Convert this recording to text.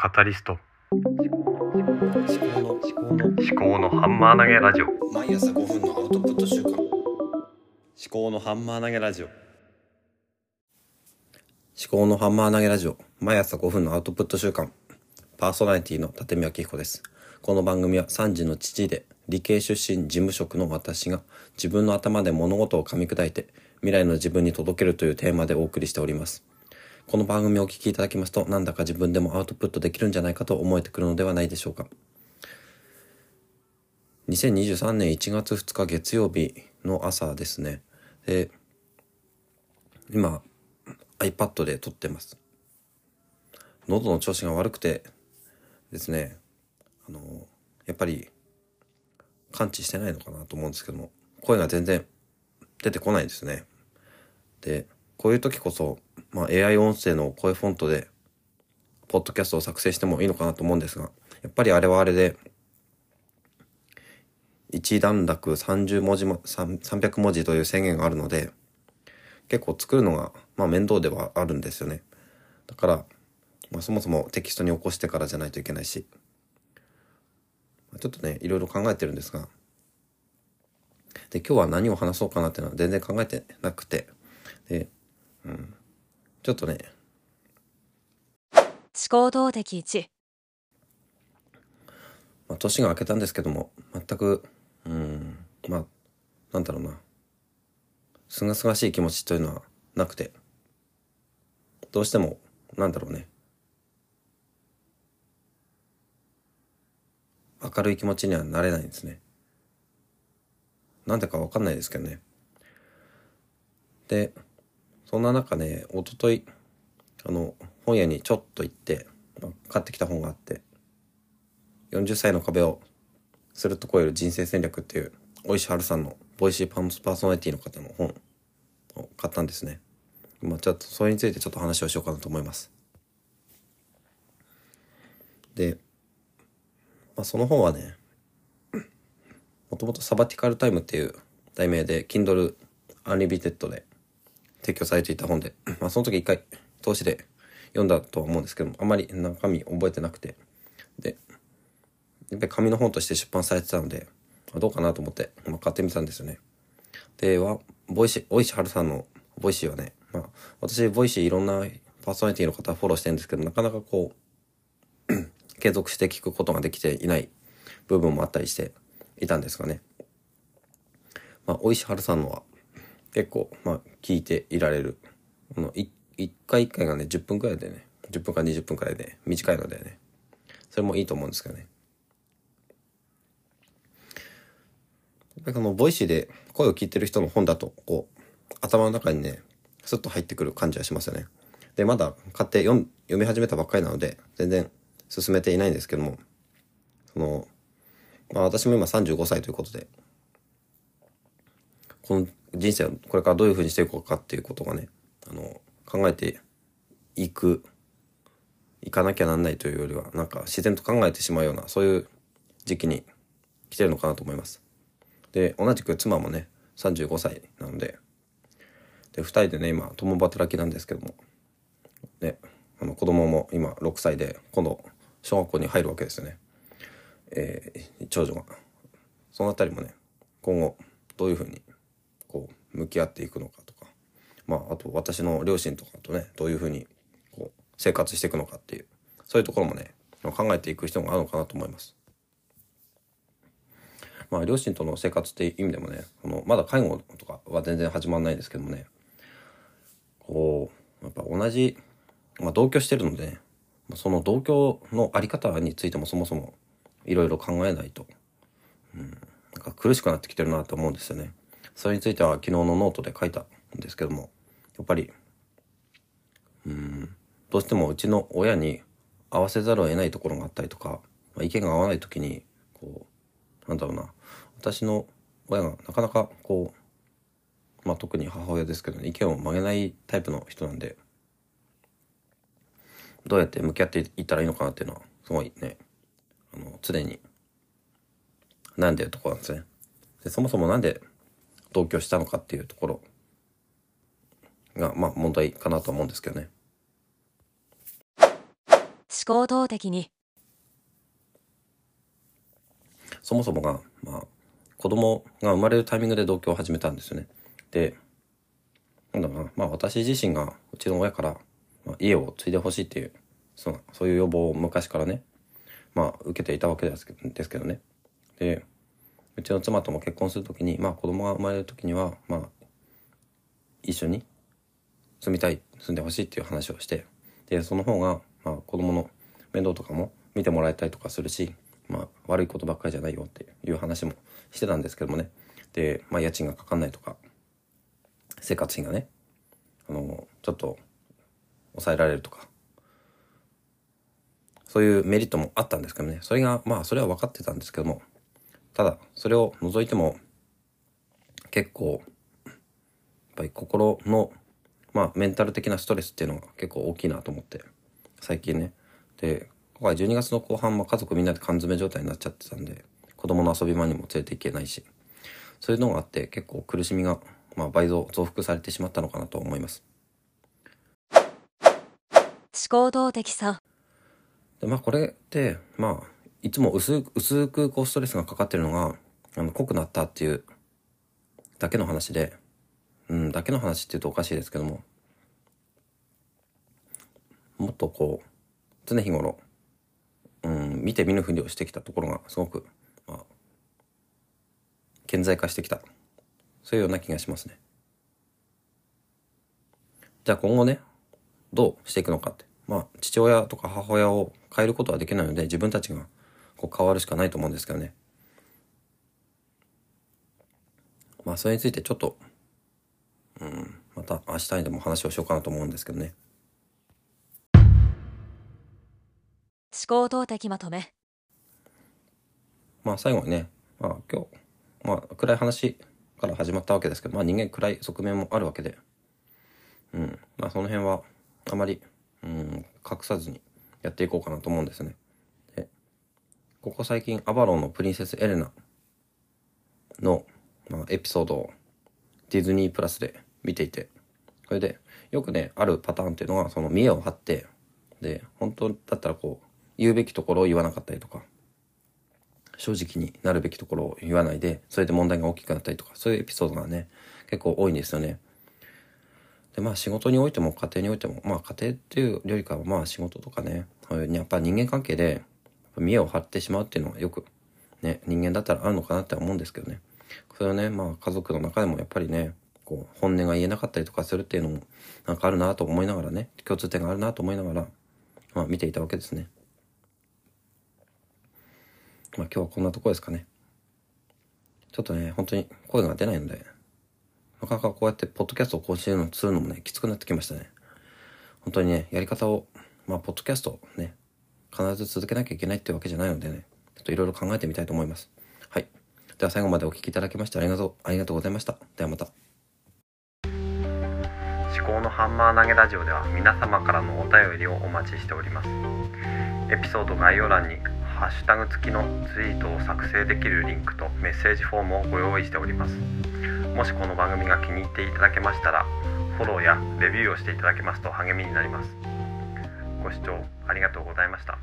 カタリスト。思考の思考の思考のハンマー投げラジオ。毎朝5分のアウトプット週間思考のハンマー投げラジオ。思考のハンマー投げラジオ。毎朝5分のアウトプット週間パーソナリティの立見明彦です。この番組は3児の父で理系出身事務職の私が自分の頭で物事を噛み砕いて未来の自分に届けるというテーマでお送りしておりますこの番組をお聞きいただきますとなんだか自分でもアウトプットできるんじゃないかと思えてくるのではないでしょうか2023年1月2日月曜日の朝ですね。で、今 iPad で撮ってます。喉の調子が悪くてですね、あの、やっぱり感知してないのかなと思うんですけども、声が全然出てこないですね。で、こういう時こそ、まあ、AI 音声の声フォントで、ポッドキャストを作成してもいいのかなと思うんですが、やっぱりあれはあれで、一段落30文字も、300文字という制限があるので、結構作るのが、まあ面倒ではあるんですよね。だから、まあそもそもテキストに起こしてからじゃないといけないし、ちょっとね、いろいろ考えてるんですが、で、今日は何を話そうかなっていうのは全然考えてなくて、で、うん、ちょっとね、思考動的1まあ、年が明けたんですけども、全く、うん、まあ、なんだろうな、すがすがしい気持ちというのはなくて、どうしても、なんだろうね、明るい気持ちにはなれないんですね。なんでかわかんないですけどね。で、そんな中ね、おととい、あの、本屋にちょっと行って、買ってきた本があって、40歳の壁をスルッと越える人生戦略っていう、尾石晴さんの Voicy パンパーソナリティの方の本を買ったんですね。まあちょっとそれについてちょっと話をしようかなと思います。で、まあその本はね、もともとサバティカルタイムっていう題名で Kindle Unlimited で提供されていた本で、まあその時一回通しで読んだとは思うんですけども、あまり中身覚えてなくて、で、やっぱり紙の本として出版されてたので、どうかなと思って、まあ、買ってみたんですよね。で、は、ボイシー、尾石晴さんの Voicy はね、まあ、私、 Voicy いろんなパーソナリティの方フォローしてるんですけど、なかなかこう、継続して聞くことができていない部分もあったりしていたんですがね。まあ、尾石晴さんのは結構、まあ、聞いていられる。このい一回一回がね、10分くらいでね、10分か20分くらいで短いのでね、それもいいと思うんですけどね。やっぱりこの Voicy で声を聞いてる人の本だと、こう、頭の中にね、スッと入ってくる感じはしますよね。で、まだ買って読読み始めたばっかりなので、全然進めていないんですけども、その、まあ私も今35歳ということで、この人生をこれからどういう風にしていこうかっていうことがね、あの、考えていく、いかなきゃなんないというよりは、なんか自然と考えてしまうような、そういう時期に来てるのかなと思います。で、同じく妻もね、35歳なので、で、二人でね、今、共働きなんですけども、ね、あの、子供も今6歳で、今度、小学校に入るわけですよね。えー長女が。そのあたりもね、今後、どういうふうに、き合っていくのかとか、まあ、あと私の両親とかとね、どういうふうに、こう、生活していくのかっていう、そういうところもね、考えていく必要があるのかなと思います。まあ、両親との生活っていう意味でもね、このまだ介護とかは全然始まらないんですけどもね、こう、やっぱ同じ、まあ、同居してるので、ね、その同居のあり方についてもそもそもいろいろ考えないと、うん、なんか苦しくなってきてるなと思うんですよね。それについては昨日のノートで書いたんですけども、やっぱり、うん、どうしてもうちの親に合わせざるを得ないところがあったりとか、まあ、意見が合わない時に、こう、なんだろうな、私の親がなかなかこう、まあ特に母親ですけどね、意見を曲げないタイプの人なんで、どうやって向き合っていったらいいのかなっていうのは、すごいね、あの、常に悩んでるところなんですね。で、そもそもなんで同居したのかっていうところが、まあ問題かなと思うんですけどね。思行動的にそもそもが、まあ、子供が生まれるタイミングで同居を始めたんですよね。で、なんだろうな、まあ私自身がうちの親から、まあ、家を継いでほしいっていう、そのそういう要望を昔からね、まあ受けていたわけですけですけどね。で、うちの妻とも結婚するときに、まあ子供が生まれるときには、まあ、一緒に住みたい、住んでほしいっていう話をして、で、その方が、まあ子供の面倒とかも見てもらえたりとかするし、まあ悪いことばっかりじゃないよっていう話もしてたんですけどもね。で、まあ家賃がかかんないとか、生活費がね、あの、ちょっと抑えられるとか、そういうメリットもあったんですけどね。それが、まあそれは分かってたんですけども、ただ、それを除いても、結構、やっぱり心の、まあメンタル的なストレスっていうのが結構大きいなと思って、最近ね。で、今回12月の後半も家族みんなで缶詰状態になっちゃってたんで、子供の遊び場にも連れて行けないし、そういうのがあって結構苦しみが、まあ、倍増、増幅されてしまったのかなと思います。思考動的さで、まあこれって、まあ、いつも薄く、薄くこうストレスがかかってるのが、あの、濃くなったっていうだけの話で、うん、だけの話って言うとおかしいですけども、もっとこう、常日頃、うん、見て見ぬふりをしてきたところがすごく、まあ、顕在化してきた。そういうような気がしますね。じゃあ今後ね、どうしていくのかって。まあ、父親とか母親を変えることはできないので、自分たちがこう変わるしかないと思うんですけどね。まあ、それについてちょっと、うん、また明日にでも話をしようかなと思うんですけどね。思考動的まとめまあ最後にね、まあ今日、まあ暗い話から始まったわけですけど、まあ人間暗い側面もあるわけで、うん、まあその辺はあまり、うん、隠さずにやっていこうかなと思うんですね。ここ最近アバロンのプリンセスエレナの、まあ、エピソードをディズニープラスで見ていて、それでよくね、あるパターンっていうのはその見栄を張って、で、本当だったらこう、言うべきところを言わなかったりとか、正直になるべきところを言わないで、それで問題が大きくなったりとか、そういうエピソードがね、結構多いんですよね。で、まあ仕事においても家庭においても、まあ家庭っていうよりかはまあ仕事とかね、やっぱ人間関係で見栄を張ってしまうっていうのはよくね、人間だったらあるのかなって思うんですけどね。それはね、まあ家族の中でもやっぱりね、こう本音が言えなかったりとかするっていうのもなんかあるなと思いながらね、共通点があるなと思いながら、まあ見ていたわけですね。まあ今日はこんなとこですかね。ちょっとね、本当に声が出ないので、なかなかこうやってポッドキャストを更新するのもね、きつくなってきましたね。本当にね、やり方を、まあ、ポッドキャストね、必ず続けなきゃいけないってわけじゃないのでね、ちょっといろいろ考えてみたいと思います。はい。では最後までお聞きいただきましてありがとう、ありがとうございました。ではまた。思考のハンマー投げラジオでは皆様からのお便りをお待ちしておりますエピソード概要欄にハッシュタグ付きのツイートを作成できるリンクとメッセージフォームをご用意しておりますもしこの番組が気に入っていただけましたらフォローやレビューをしていただけますと励みになりますご視聴ありがとうございました。